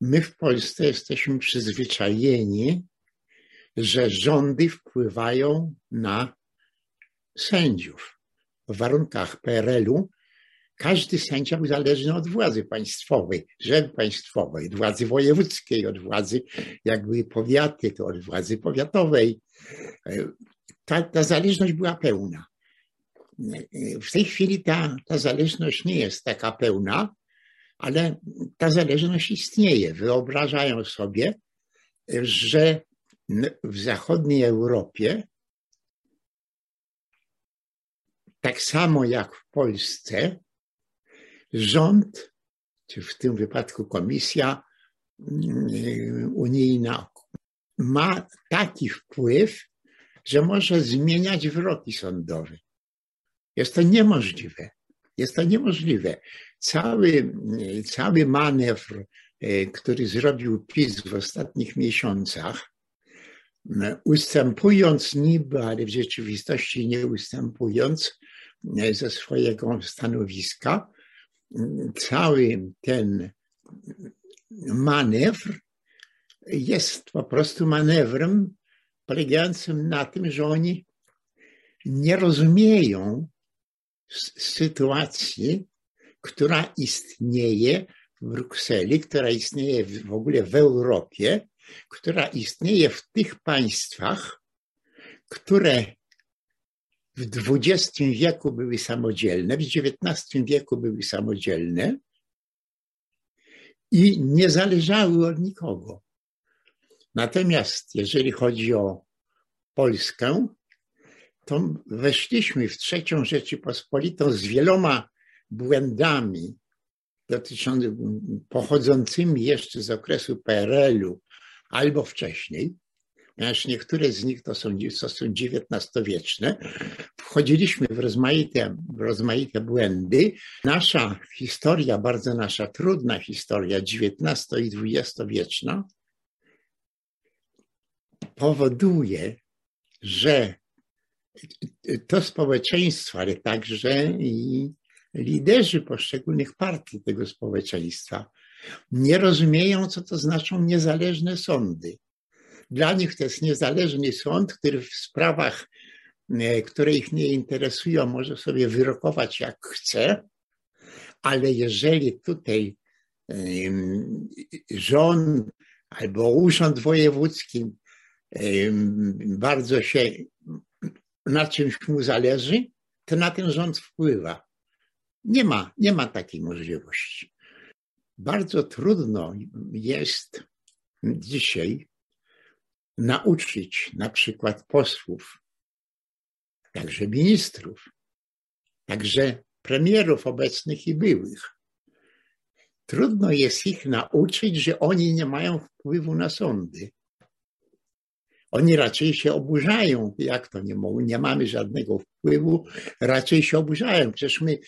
My w Polsce jesteśmy przyzwyczajeni, że rządy wpływają na sędziów. W warunkach PRL-u każdy sędzia był zależny od władzy państwowej, rzeczy państwowej, od władzy wojewódzkiej, od władzy jakby powiaty, to od władzy powiatowej. Ta, ta zależność była pełna. W tej chwili ta, ta zależność nie jest taka pełna, ale ta zależność istnieje. Wyobrażają sobie, że w zachodniej Europie, tak samo jak w Polsce, rząd, czy w tym wypadku komisja mm, unijna, ma taki wpływ, że może zmieniać wyroki sądowe. Jest to niemożliwe. Jest to niemożliwe. Cały, cały manewr, e, który zrobił PiS w ostatnich miesiącach, ustępując niby, ale w rzeczywistości nie ustępując e, ze swojego stanowiska, cały ten manewr jest po prostu manewrem polegającym na tym, że oni nie rozumieją sytuacji, która istnieje w Brukseli, która istnieje w ogóle w Europie, która istnieje w tych państwach, które w XX wieku były samodzielne, w XIX wieku były samodzielne i nie zależały od nikogo. Natomiast jeżeli chodzi o Polskę, to weszliśmy w trzecią Rzeczypospolitą z wieloma błędami pochodzącymi jeszcze z okresu PRL-u albo wcześniej, ponieważ niektóre z nich to są, to są XIX-wieczne, wchodziliśmy w rozmaite, w rozmaite błędy. Nasza historia, bardzo nasza trudna historia, XIX i XX-wieczna, powoduje, że to społeczeństwo, ale także i liderzy poszczególnych partii tego społeczeństwa nie rozumieją, co to znaczą niezależne sądy. Dla nich to jest niezależny sąd, który w sprawach, e, które ich nie interesują, może sobie wyrokować jak chce, ale jeżeli tutaj rząd albo urząd wojewódzki bardzo się na czymś mu zależy, to na ten rząd wpływa. Nie ma, nie ma takiej możliwości. Bardzo trudno jest dzisiaj nauczyć na przykład posłów, także ministrów, także premierów obecnych i byłych. Trudno jest ich nauczyć, że oni nie mają wpływu na sądy. Oni raczej się oburzają, jak to nie nie mamy żadnego wpływu, raczej się oburzają. Przecież my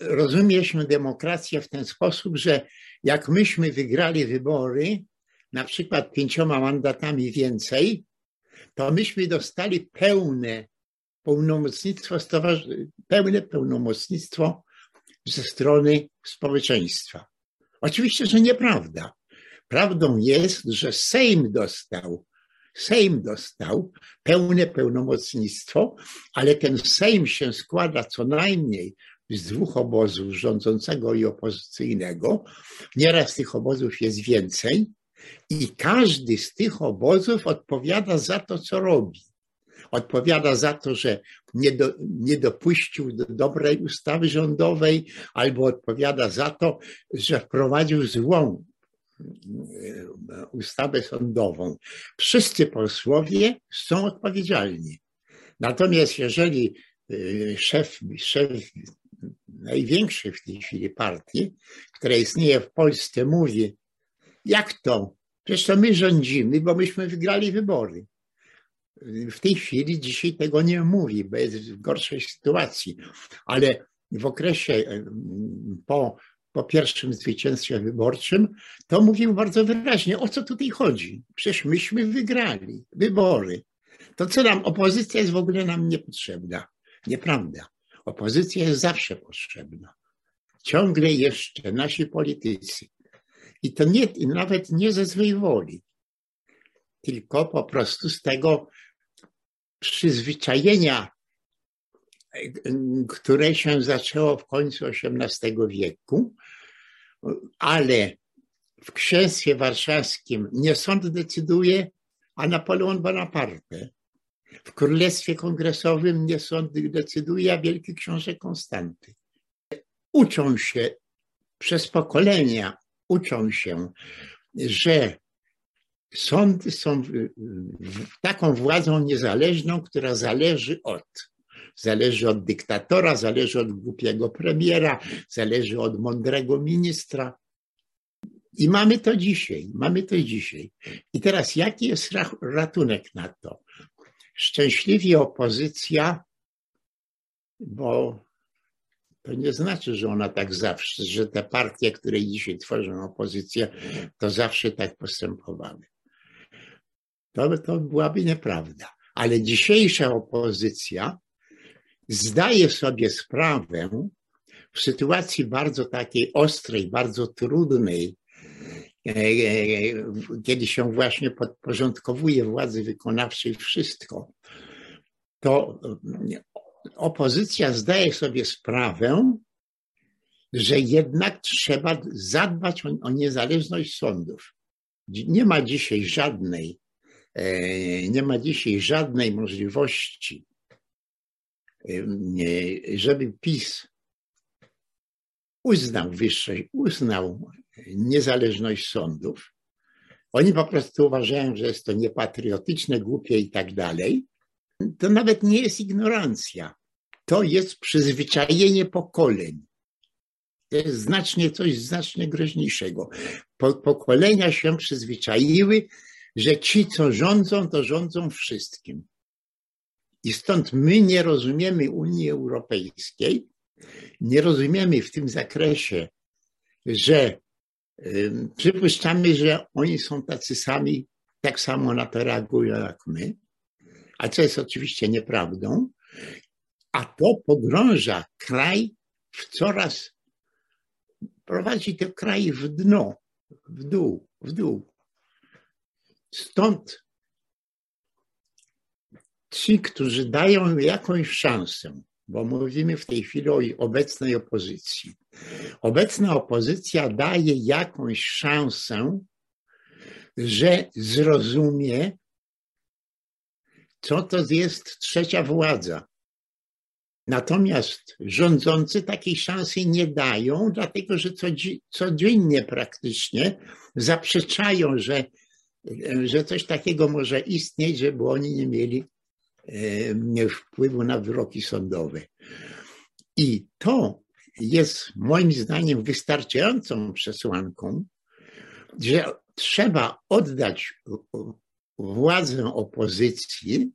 rozumieliśmy demokrację w ten sposób, że jak myśmy wygrali wybory, na przykład pięcioma mandatami więcej, to myśmy dostali pełne pełnomocnictwo, pełne pełnomocnictwo ze strony społeczeństwa. Oczywiście, że nieprawda. Prawdą jest, że Sejm dostał, Sejm dostał pełne pełnomocnictwo, ale ten Sejm się składa co najmniej z dwóch obozów, rządzącego i opozycyjnego. Nieraz tych obozów jest więcej i każdy z tych obozów odpowiada za to, co robi. Odpowiada za to, że nie, do, nie dopuścił do dobrej ustawy rządowej, albo odpowiada za to, że wprowadził złą ustawę sądową. Wszyscy posłowie są odpowiedzialni. Natomiast jeżeli y, szef, szef największej w tej chwili partii, która istnieje w Polsce, mówi, jak to? Przecież to my rządzimy, bo myśmy wygrali wybory. W tej chwili dzisiaj tego nie mówi, bo jest w gorszej sytuacji, ale w okresie po po pierwszym zwycięstwie wyborczym, to mówił bardzo wyraźnie, o co tutaj chodzi. Przecież myśmy wygrali wybory. To co nam, opozycja jest w ogóle nam niepotrzebna. Nieprawda. Opozycja jest zawsze potrzebna. Ciągle jeszcze nasi politycy, I to nie, nawet nie ze złej woli, tylko po prostu z tego przyzwyczajenia, które się zaczęło w końcu XVIII wieku, ale w księstwie warszawskim nie sąd decyduje, a Napoleon Bonaparte. W Królestwie Kongresowym nie sąd decyduje, a Wielki Książę Konstanty. Uczą się przez pokolenia, uczą się, że sądy są taką władzą niezależną, która zależy od. Zależy od dyktatora, zależy od głupiego premiera, zależy od mądrego ministra. I mamy to dzisiaj, mamy to dzisiaj. I teraz jaki jest ratunek na to? Szczęśliwie opozycja, bo to nie znaczy, że ona tak zawsze, że te partie, które dzisiaj tworzą opozycję, to zawsze tak postępowały. To, to byłaby nieprawda. Ale dzisiejsza opozycja zdaje sobie sprawę w sytuacji bardzo takiej ostrej, bardzo trudnej, e, e, kiedy się właśnie podporządkowuje władzy wykonawczej wszystko, to opozycja zdaje sobie sprawę, że jednak trzeba zadbać o, o niezależność sądów. Nie ma dzisiaj żadnej, e, nie ma dzisiaj żadnej możliwości, żeby PiS uznał wyższość, uznał niezależność sądów. Oni po prostu uważają, że jest to niepatriotyczne, głupie i tak dalej to nawet nie jest ignorancja. To jest przyzwyczajenie pokoleń. To jest znacznie coś znacznie groźniejszego. pokolenia się przyzwyczaiły, że ci, co rządzą, to rządzą wszystkim. I stąd my nie rozumiemy Unii Europejskiej, nie rozumiemy w tym zakresie, że y, przypuszczamy, że oni są tacy sami, tak samo na to reagują jak my a co jest oczywiście nieprawdą, a to pogrąża kraj w coraz, prowadzi ten kraj w dno, w dół, w dół. Stąd ci, którzy dają jakąś szansę, bo mówimy w tej chwili o obecnej opozycji. Obecna opozycja daje jakąś szansę, że zrozumie, co to jest trzecia władza. Natomiast rządzący takiej szansy nie dają, dlatego że codziennie praktycznie zaprzeczają, że, że coś takiego może istnieć, żeby oni nie mieli wpływu na wyroki sądowe. I to jest moim zdaniem wystarczającą przesłanką, że trzeba oddać władzę opozycji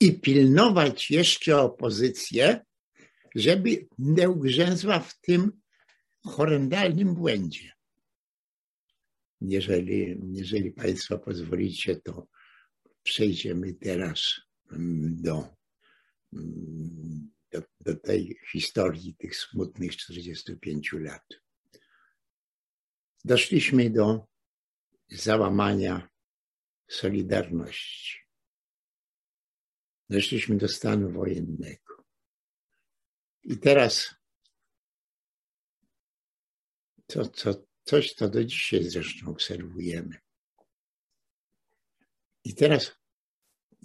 i pilnować jeszcze opozycję, żeby nie ugrzęzła w tym horrendalnym błędzie. Jeżeli, jeżeli Państwo pozwolicie, to przejdziemy teraz do, do, do tej historii tych smutnych 45 lat. Doszliśmy do załamania Solidarności. Doszliśmy do stanu wojennego. I teraz to, to, coś, co do dzisiaj zresztą obserwujemy. I teraz,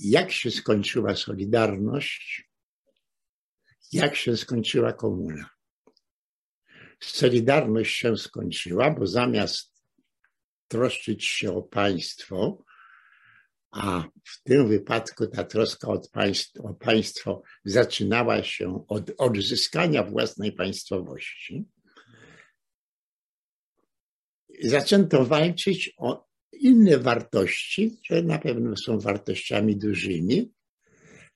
jak się skończyła Solidarność, jak się skończyła komuna? Solidarność się skończyła, bo zamiast troszczyć się o państwo, a w tym wypadku ta troska państw, o państwo zaczynała się od odzyskania własnej państwowości. Zaczęto walczyć o inne wartości, które na pewno są wartościami dużymi,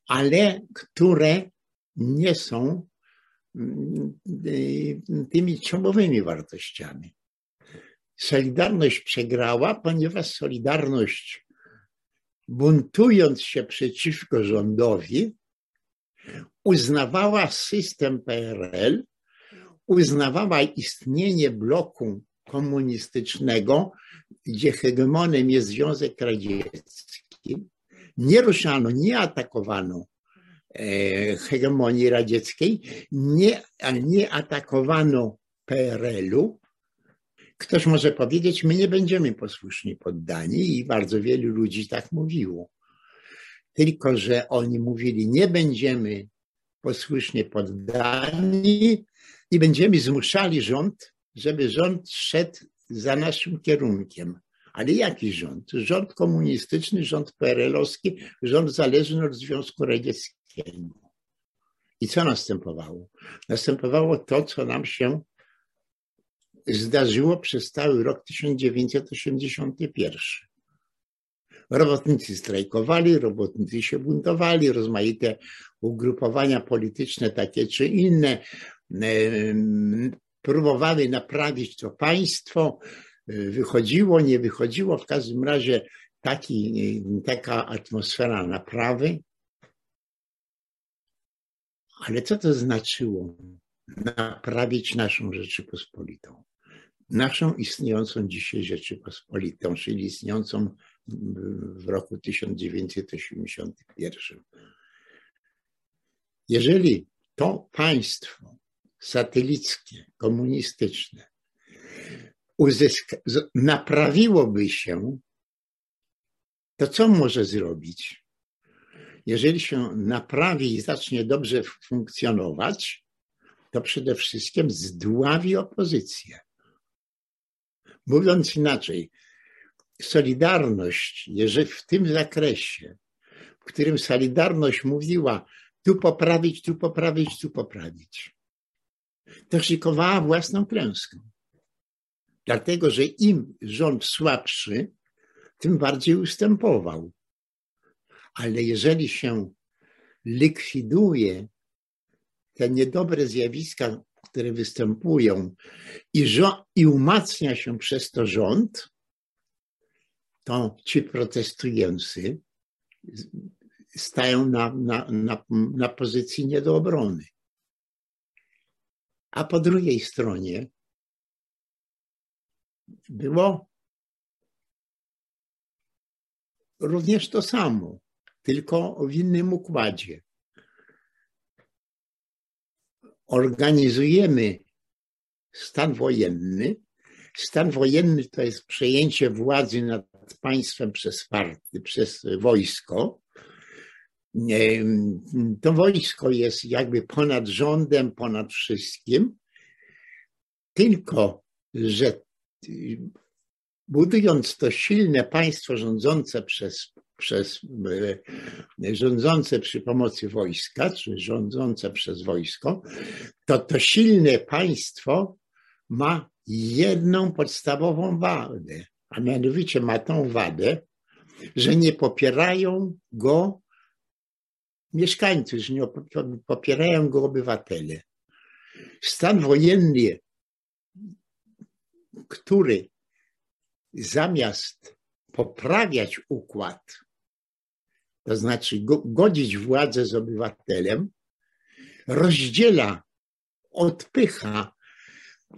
ale które nie są mm, tymi czołowymi wartościami. Solidarność przegrała, ponieważ Solidarność buntując się przeciwko rządowi, uznawała system PRL, uznawała istnienie bloku komunistycznego, gdzie hegemonem jest Związek Radziecki. Nie ruszano, nie atakowano e, hegemonii radzieckiej, nie, nie atakowano PRL-u. Ktoś może powiedzieć, my nie będziemy posłuszni poddani i bardzo wielu ludzi tak mówiło. Tylko, że oni mówili, nie będziemy posłusznie poddani i będziemy zmuszali rząd, żeby rząd szedł za naszym kierunkiem. Ale jaki rząd? Rząd komunistyczny, rząd PRL-owski, rząd zależny od Związku Radzieckiego. I co następowało? Następowało to, co nam się zdarzyło przez cały rok 1981. Robotnicy strajkowali, robotnicy się buntowali, rozmaite ugrupowania polityczne, takie czy inne, próbowały naprawić to państwo. Wychodziło, nie wychodziło. W każdym razie taki, taka atmosfera naprawy. Ale co to znaczyło naprawić naszą Rzeczypospolitą? Naszą istniejącą dzisiaj Rzeczypospolitą, czyli istniejącą w roku 1981. Jeżeli to państwo satelickie, komunistyczne uzyska, naprawiłoby się, to co może zrobić? Jeżeli się naprawi i zacznie dobrze funkcjonować, to przede wszystkim zdławi opozycję. Mówiąc inaczej, Solidarność, jeżeli w tym zakresie, w którym Solidarność mówiła tu poprawić, tu poprawić, tu poprawić, to szykowała własną klęskę. Dlatego, że im rząd słabszy, tym bardziej ustępował. Ale jeżeli się likwiduje te niedobre zjawiska, które występują i, i umacnia się przez to rząd, to ci protestujący stają na, na, na, na pozycji nie do obrony. A po drugiej stronie było również to samo, tylko w innym układzie. Organizujemy stan wojenny. Stan wojenny to jest przejęcie władzy nad państwem przez party, przez wojsko. To wojsko jest jakby ponad rządem, ponad wszystkim. Tylko, że budując to silne państwo rządzące przez, przez rządzące przy pomocy wojska, czy rządzące przez wojsko, to to silne państwo ma jedną podstawową wadę a mianowicie ma tą wadę, że nie popierają go mieszkańcy, że nie popierają go obywatele. Stan wojenny, który zamiast poprawiać układ, to znaczy godzić władzę z obywatelem, rozdziela, odpycha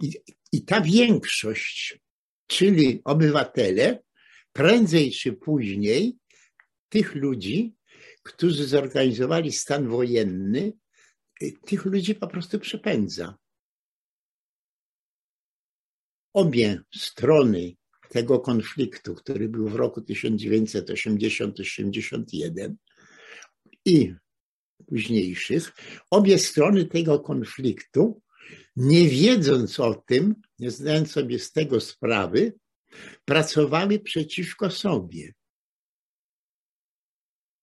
i, i ta większość czyli obywatele, prędzej czy później tych ludzi, którzy zorganizowali stan wojenny, tych ludzi po prostu przepędza. Obie strony tego konfliktu, który był w roku 1980-81 i późniejszych, obie strony tego konfliktu nie wiedząc o tym, nie zdając sobie z tego sprawy, pracowały przeciwko sobie.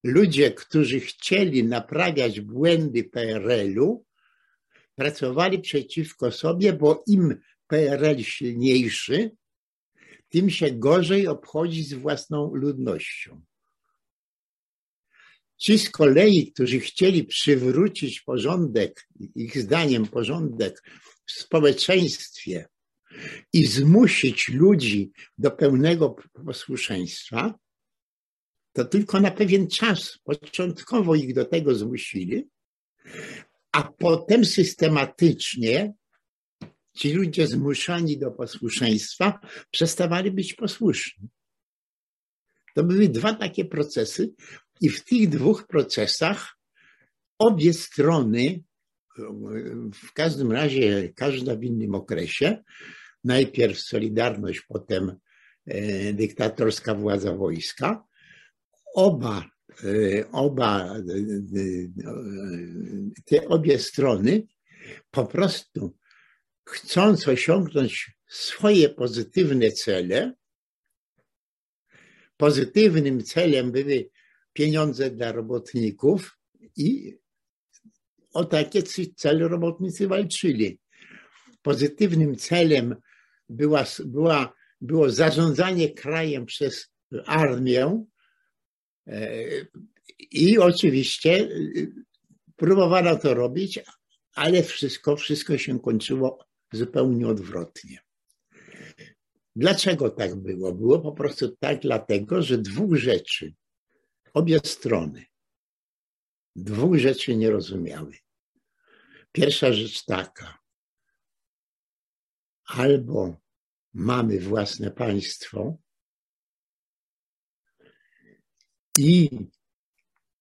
Ludzie, którzy chcieli naprawiać błędy PRL-u, pracowali przeciwko sobie, bo im PRL silniejszy, tym się gorzej obchodzi z własną ludnością. Ci z kolei, którzy chcieli przywrócić porządek, ich zdaniem porządek w społeczeństwie i zmusić ludzi do pełnego posłuszeństwa, to tylko na pewien czas początkowo ich do tego zmusili, a potem systematycznie ci ludzie zmuszani do posłuszeństwa przestawali być posłuszni. To były dwa takie procesy, i w tych dwóch procesach obie strony, w każdym razie każda w innym okresie, najpierw Solidarność, potem e, dyktatorska władza wojska, oba, e, oba e, te obie strony po prostu chcąc osiągnąć swoje pozytywne cele, pozytywnym celem były pieniądze dla robotników i o takie cele robotnicy walczyli. Pozytywnym celem była, była, było zarządzanie krajem przez armię e, i oczywiście e, próbowano to robić, ale wszystko, wszystko się kończyło zupełnie odwrotnie. Dlaczego tak było? Było po prostu tak dlatego, że dwóch rzeczy, obie strony, dwóch rzeczy nie rozumiały. Pierwsza rzecz taka, albo mamy własne państwo i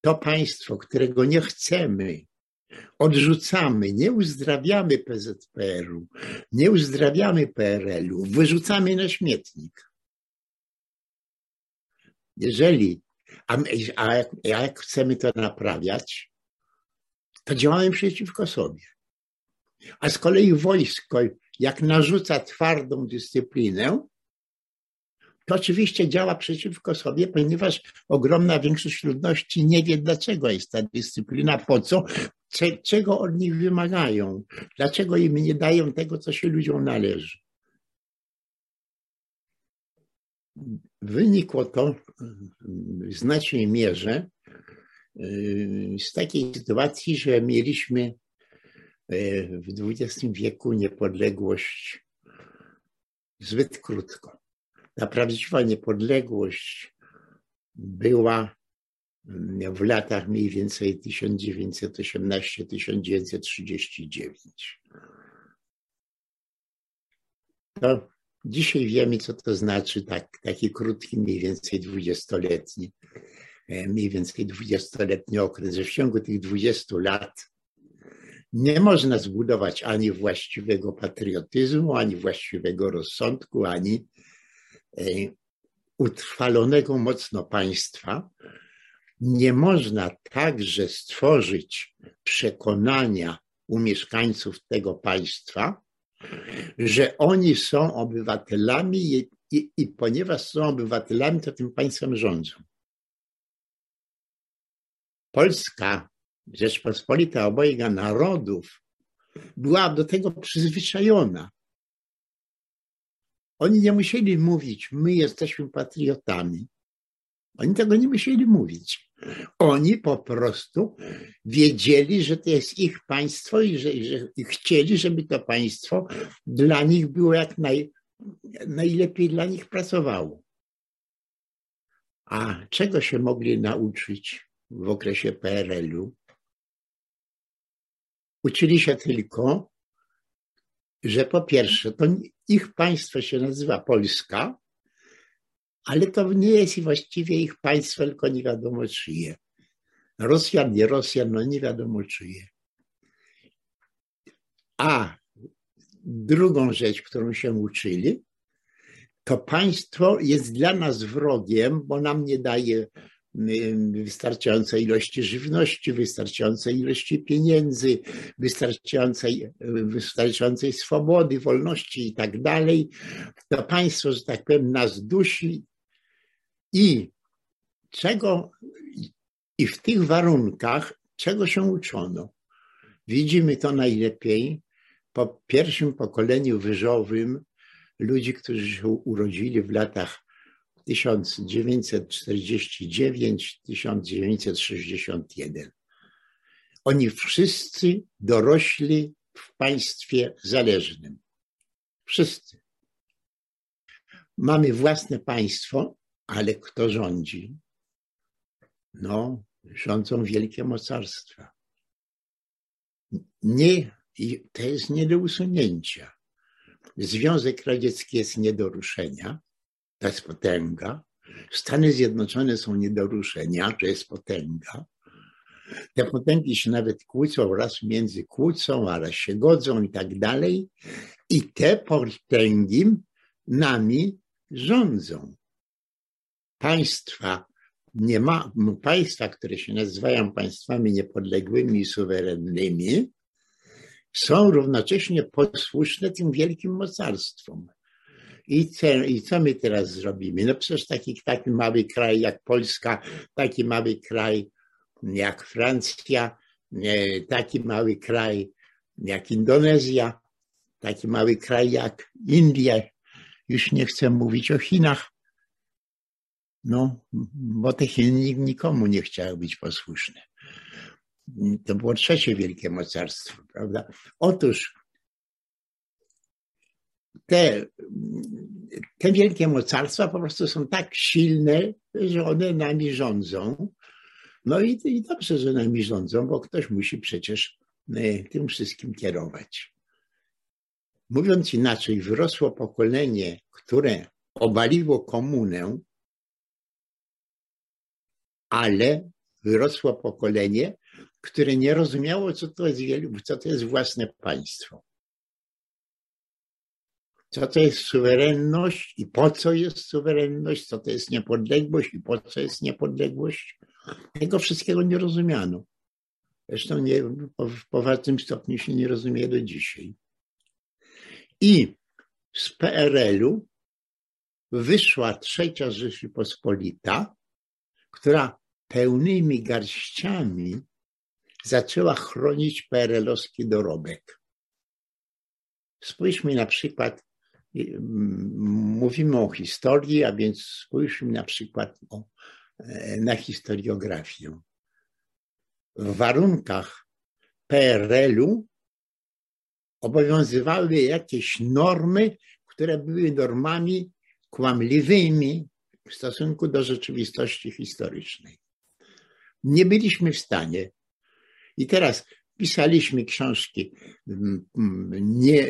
to państwo, którego nie chcemy, odrzucamy, nie uzdrawiamy PZPR-u, nie uzdrawiamy PRL-u, wyrzucamy na śmietnik. Jeżeli, a, a, jak, a jak chcemy to naprawiać, to działamy przeciwko sobie. A z kolei wojsko, jak narzuca twardą dyscyplinę, to oczywiście działa przeciwko sobie, ponieważ ogromna większość ludności nie wie, dlaczego jest ta dyscyplina, po co, czego od nich wymagają, dlaczego im nie dają tego, co się ludziom należy. Wynikło to w znacznej mierze y, z takiej sytuacji, że mieliśmy y, w XX wieku niepodległość zbyt krótko. Ta prawdziwa niepodległość była w latach mniej więcej 1918-1939. To dzisiaj wiemy, co to znaczy tak, taki krótki, mniej więcej dwudziestoletni, e, mniej więcej dwudziestoletni okres, że w ciągu tych dwudziestu lat nie można zbudować ani właściwego patriotyzmu, ani właściwego rozsądku, ani utrwalonego mocno państwa, nie można także stworzyć przekonania u mieszkańców tego państwa, że oni są obywatelami i, i, i ponieważ są obywatelami, to tym państwem rządzą. Polska, Rzeczpospolita obojga narodów, była do tego przyzwyczajona. Oni nie musieli mówić, my jesteśmy patriotami. Oni tego nie musieli mówić. Oni po prostu wiedzieli, że to jest ich państwo i że, że chcieli, żeby to państwo dla nich było jak naj, najlepiej dla nich pracowało. A czego się mogli nauczyć w okresie PRL-u? Uczyli się tylko, że po pierwsze, to ich państwo się nazywa Polska, ale to nie jest właściwie ich państwo, tylko nie wiadomo czyje. Rosjan, nie Rosjan, no nie wiadomo czyje. A drugą rzecz, którą się uczyli, to państwo jest dla nas wrogiem, bo nam nie daje wystarczającej ilości żywności, wystarczającej ilości pieniędzy, wystarczającej, wystarczającej swobody, wolności i tak dalej. To państwo, że tak powiem, nas dusi i czego, i w tych warunkach, czego się uczono? Widzimy to najlepiej po pierwszym pokoleniu wyżowym ludzi, którzy się urodzili w latach 1949-1961. Oni wszyscy dorośli w państwie zależnym. Wszyscy. Mamy własne państwo, ale kto rządzi? No, rządzą wielkie mocarstwa. Nie, to jest nie do usunięcia. Związek Radziecki jest nie do ruszenia, to jest potęga. Stany Zjednoczone są nie do ruszenia, to jest potęga. Te potęgi się nawet kłócą, raz między kłócą, a raz się godzą i tak dalej. I te potęgi nami rządzą. Państwa nie ma, państwa, które się nazywają państwami niepodległymi i suwerennymi, są równocześnie posłuszne tym wielkim mocarstwom. I co, I co my teraz zrobimy? No przecież taki, taki mały kraj jak Polska, taki mały kraj jak Francja, taki mały kraj jak Indonezja, taki mały kraj jak India, już nie chcę mówić o Chinach, no, bo te Chiny nikomu nie chciały być posłuszne. To było trzecie wielkie mocarstwo, prawda? Otóż te, te wielkie mocarstwa po prostu są tak silne, że one nami rządzą. No i, i dobrze, że nami rządzą, bo ktoś musi przecież e, tym wszystkim kierować. Mówiąc inaczej, wyrosło pokolenie, które obaliło komunę, ale wyrosło pokolenie, które nie rozumiało, co to jest, co to jest własne państwo. Co to jest suwerenność i po co jest suwerenność, co to jest niepodległość i po co jest niepodległość. Tego wszystkiego nie rozumiano. Zresztą nie, w poważnym stopniu się nie rozumie do dzisiaj. I z PRL-u wyszła trzecia Rzeczypospolita, która pełnymi garściami zaczęła chronić PRL-owski dorobek. Spójrzmy na przykład, mówimy o historii, a więc spójrzmy na przykład e, na historiografię. W warunkach PRL-u obowiązywały jakieś normy, które były normami kłamliwymi w stosunku do rzeczywistości historycznej. Nie byliśmy w stanie. I teraz pisaliśmy książki nie,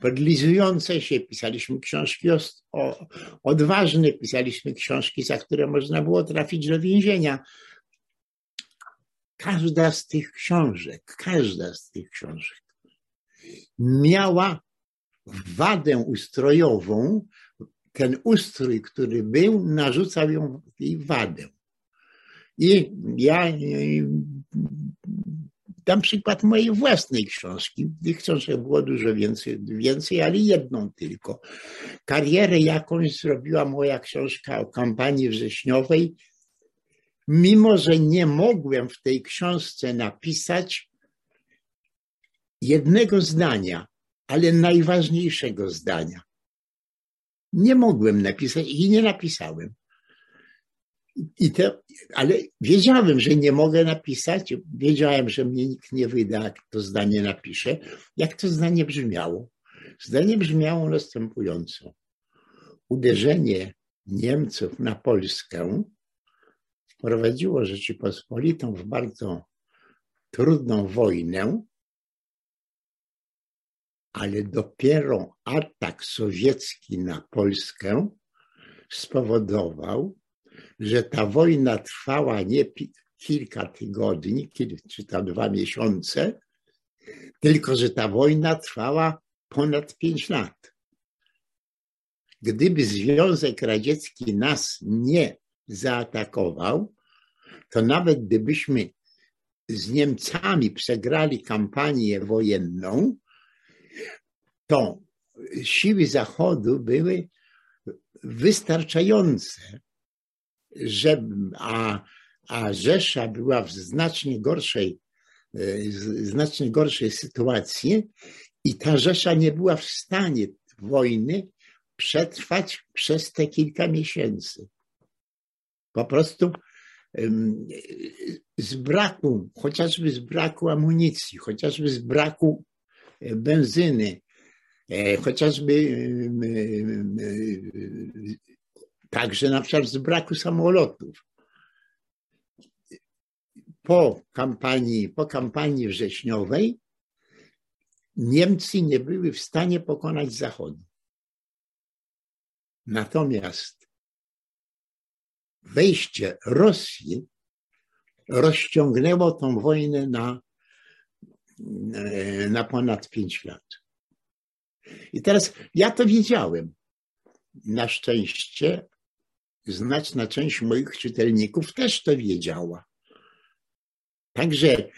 podlizujące się, pisaliśmy książki o, o, odważne, pisaliśmy książki, za które można było trafić do więzienia. Każda z tych książek, każda z tych książek miała wadę ustrojową, ten ustrój, który był, narzucał ją jej wadę. I ja dam przykład mojej własnej książki. Tych książek było dużo więcej, więcej, ale jedną tylko. Karierę jakąś zrobiła moja książka o kampanii wrześniowej, mimo że nie mogłem w tej książce napisać jednego zdania, ale najważniejszego zdania. Nie mogłem napisać i nie napisałem. I te, ale wiedziałem, że nie mogę napisać, wiedziałem, że mnie nikt nie wyda, jak to zdanie napiszę. Jak to zdanie brzmiało? Zdanie brzmiało następująco. Uderzenie Niemców na Polskę wprowadziło Rzeczypospolitą w bardzo trudną wojnę, ale dopiero atak sowiecki na Polskę spowodował, że ta wojna trwała nie kilka tygodni, czy tam dwa miesiące, tylko że ta wojna trwała ponad pięć lat. Gdyby Związek Radziecki nas nie zaatakował, to nawet gdybyśmy z Niemcami przegrali kampanię wojenną, to siły Zachodu były wystarczające, że, a, a Rzesza była w znacznie gorszej, e, znacznie gorszej sytuacji i ta Rzesza nie była w stanie wojny przetrwać przez te kilka miesięcy. Po prostu z braku, chociażby z braku amunicji, chociażby z braku e, benzyny, e, chociażby Także na przykład z braku samolotów. Po kampanii, po kampanii wrześniowej Niemcy nie były w stanie pokonać Zachodu. Natomiast wejście Rosji rozciągnęło tą wojnę na, na ponad pięć lat. I teraz ja to wiedziałem. Na szczęście znaczna część moich czytelników też to wiedziała. Także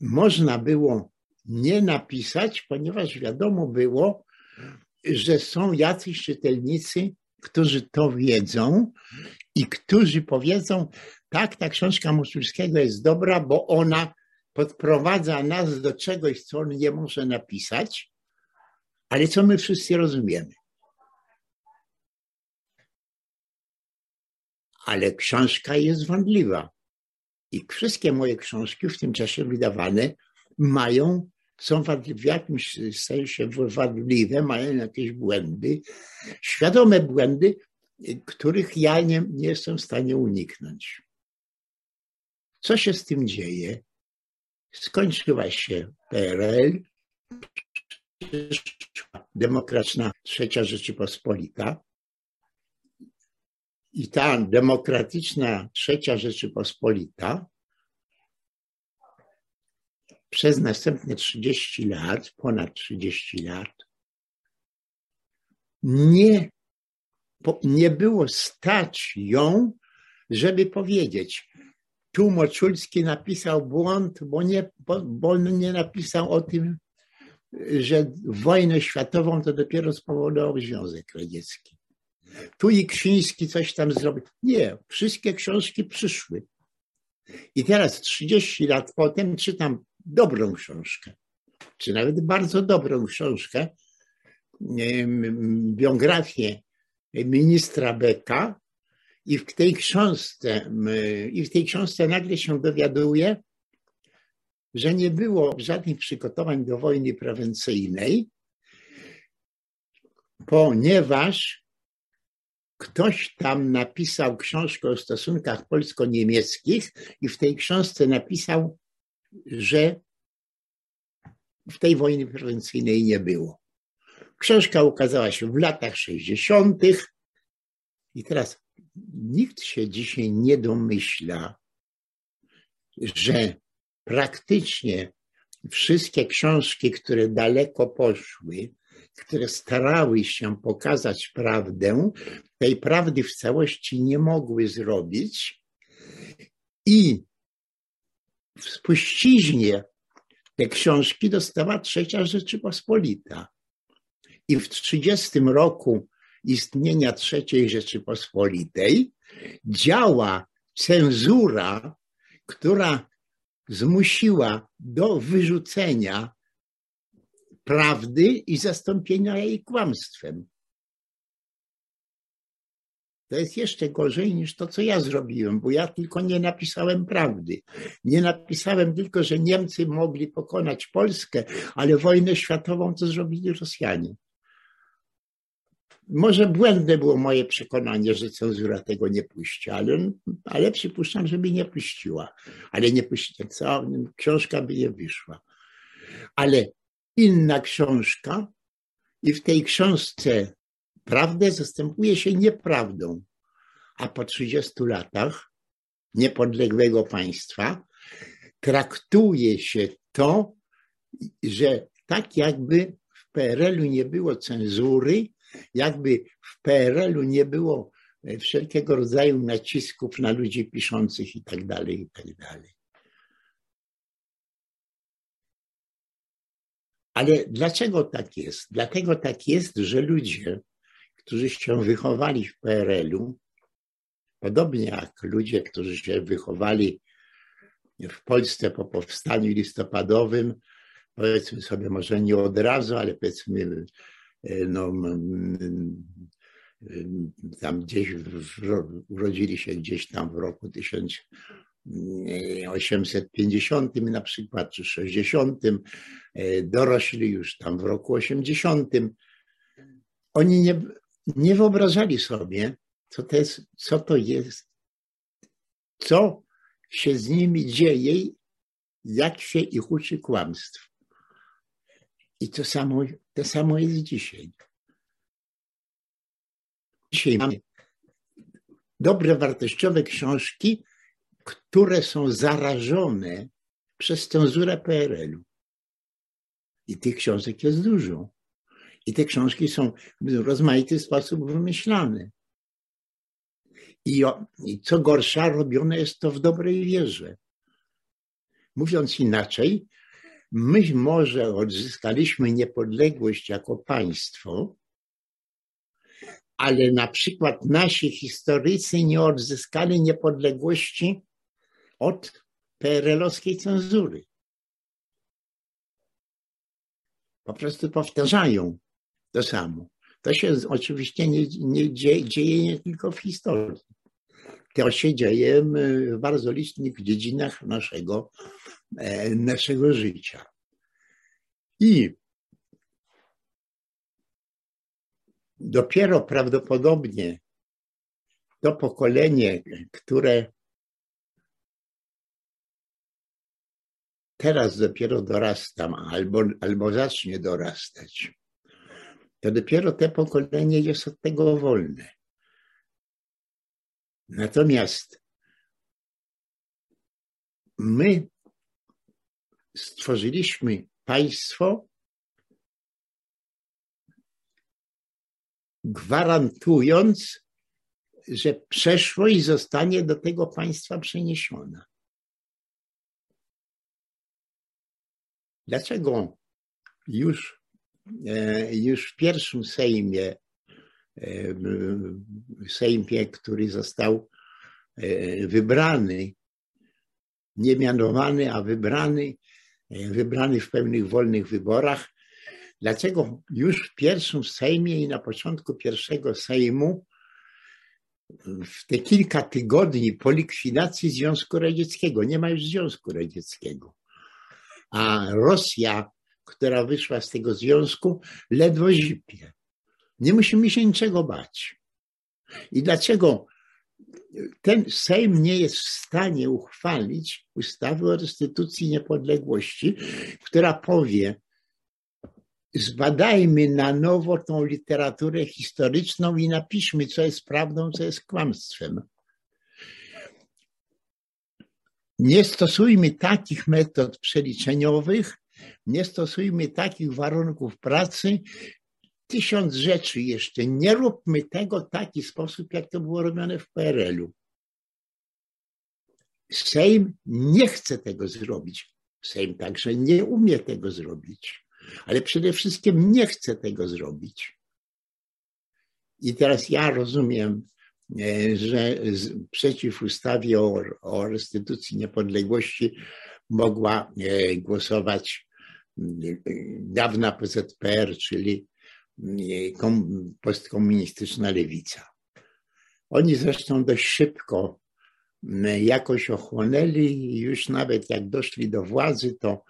można było nie napisać, ponieważ wiadomo było, że są jacyś czytelnicy, którzy to wiedzą i którzy powiedzą, tak, ta książka Mosulskiego jest dobra, bo ona podprowadza nas do czegoś, co on nie może napisać, ale co my wszyscy rozumiemy. Ale książka jest wątpliwa. I wszystkie moje książki w tym czasie wydawane mają, są w jakimś sensie wadliwe, mają jakieś błędy, świadome błędy, których ja nie, nie jestem w stanie uniknąć. Co się z tym dzieje? Skończyła się PRL, demokratyczna trzecia Rzeczypospolita. I ta demokratyczna trzecia Rzeczypospolita przez następne 30 lat, ponad 30 lat, nie, nie było stać ją, żeby powiedzieć, tu Moczulski napisał błąd, bo nie, bo, nie napisał o tym, że wojnę światową to dopiero spowodował Związek Radziecki. Tu i Krzyński coś tam zrobił. Nie, wszystkie książki przyszły. I teraz 30 lat potem czytam dobrą książkę, czy nawet bardzo dobrą książkę, biografię ministra Beka i w tej książce, i w tej książce nagle się dowiaduje, że nie było żadnych przygotowań do wojny prewencyjnej, ponieważ ktoś tam napisał książkę o stosunkach polsko-niemieckich i w tej książce napisał, że w tej wojny prewencyjnej nie było. Książka ukazała się w latach 60. i teraz nikt się dzisiaj nie domyśla, że praktycznie wszystkie książki, które daleko poszły, które starały się pokazać prawdę, tej prawdy w całości nie mogły zrobić i w spuściźnie te książki dostała trzecia Rzeczypospolita. I w 30 roku istnienia trzeciej Rzeczypospolitej działa cenzura, która zmusiła do wyrzucenia prawdy i zastąpienia jej kłamstwem. To jest jeszcze gorzej niż to, co ja zrobiłem, bo ja tylko nie napisałem prawdy. Nie napisałem tylko, że Niemcy mogli pokonać Polskę, ale wojnę światową to zrobili Rosjanie. Może błędne było moje przekonanie, że cenzura tego nie puści, ale, ale przypuszczam, żeby nie puściła. Ale nie puściła, co, książka by nie wyszła. Ale inna książka i w tej książce prawdę zastępuje się nieprawdą. A po 30 latach niepodległego państwa traktuje się to, że tak jakby w PRL-u nie było cenzury, jakby w PRL-u nie było e, wszelkiego rodzaju nacisków na ludzi piszących i tak dalej, i tak dalej. Ale dlaczego tak jest? Dlatego tak jest, że ludzie, którzy się wychowali w PRL-u, podobnie jak ludzie, którzy się wychowali w Polsce po powstaniu listopadowym, powiedzmy sobie może nie od razu, ale powiedzmy E, no, tam gdzieś w, urodzili się gdzieś tam w roku 1850 na przykład, czy 60, e, dorośli już tam w roku 80. Oni nie, nie wyobrażali sobie, co to, jest, co to jest, co się z nimi dzieje, jak się ich uczy kłamstw. I to samo, to samo jest dzisiaj. Dzisiaj mamy dobre, wartościowe książki, które są zarażone przez cenzurę PRL-u. I tych książek jest dużo. I te książki są w rozmaity sposób wymyślane. I, o, I co gorsza, robione jest to w dobrej wierze. Mówiąc inaczej, my może odzyskaliśmy niepodległość jako państwo, ale na przykład nasi historycy nie odzyskali niepodległości od PRL-owskiej cenzury. Po prostu powtarzają to samo. To się oczywiście nie, nie dzieje, dzieje nie tylko w historii. To się dzieje w bardzo licznych dziedzinach naszego, e, naszego życia. I dopiero prawdopodobnie to pokolenie, które teraz dopiero dorastam albo, albo zacznie dorastać, to dopiero te pokolenie jest od tego wolne. Natomiast my stworzyliśmy państwo, gwarantując, że przeszłość zostanie do tego państwa przeniesiona. Dlaczego już, e, już w pierwszym Sejmie, e, Sejmie, który został e, wybrany, nie mianowany, a wybrany, wybrany w pewnych wolnych wyborach, dlaczego już w pierwszym Sejmie i na początku pierwszego Sejmu w te kilka tygodni po likwidacji Związku Radzieckiego, nie ma już Związku Radzieckiego, a Rosja, która wyszła z tego związku, ledwo zipie. Nie musimy się niczego bać. I dlaczego ten Sejm nie jest w stanie uchwalić ustawy o restytucji niepodległości, która powie, zbadajmy na nowo tą literaturę historyczną i napiszmy, co jest prawdą, co jest kłamstwem. Nie stosujmy takich metod przeliczeniowych, nie stosujmy takich warunków pracy, tysiąc rzeczy jeszcze. Nie róbmy tego w taki sposób, jak to było robione w PRL-u. Sejm nie chce tego zrobić. Sejm także nie umie tego zrobić, ale przede wszystkim nie chce tego zrobić. I teraz ja rozumiem że przeciw ustawie o, o restytucji niepodległości mogła e, głosować e, dawna PZPR, czyli postkomunistyczna lewica. Oni zresztą dość szybko jakoś ochłonęli już nawet jak doszli do władzy, to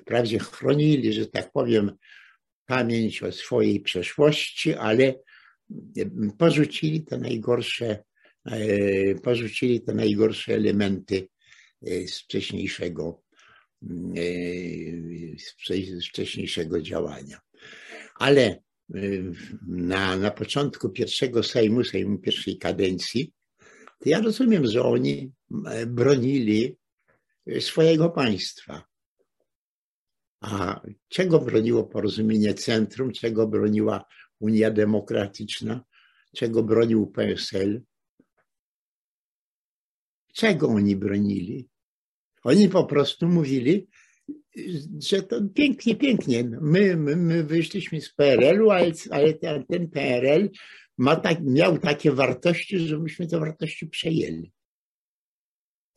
wprawdzie chronili, że tak powiem, pamięć o swojej przeszłości, ale porzucili te najgorsze, e, porzucili te najgorsze elementy e, z wcześniejszego, e, z wcześniejszego działania. Ale na, na początku pierwszego Sejmu, Sejmu pierwszej kadencji, to ja rozumiem, że oni bronili swojego państwa. A czego broniło porozumienie centrum, czego broniła Unia Demokratyczna, czego bronił PSL. Czego oni bronili? Oni po prostu mówili, że to pięknie, pięknie. My, my, my wyszliśmy z PRL-u, ale, ale ten, PRL ma tak, miał takie wartości, że myśmy te wartości przejęli.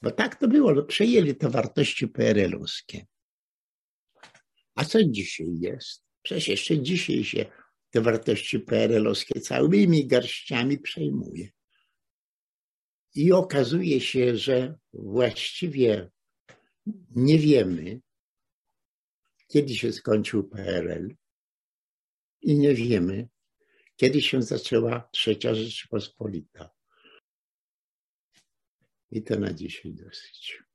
Bo tak to było, no przejęli te wartości PRL-owskie. A co dzisiaj jest? Przecież jeszcze dzisiaj się te wartości PRL-owskie całymi garściami przejmuje. I okazuje się, że właściwie nie wiemy, kiedy się skończył PRL i nie wiemy, kiedy się zaczęła trzecia Rzeczypospolita. I to na dzisiaj dosyć.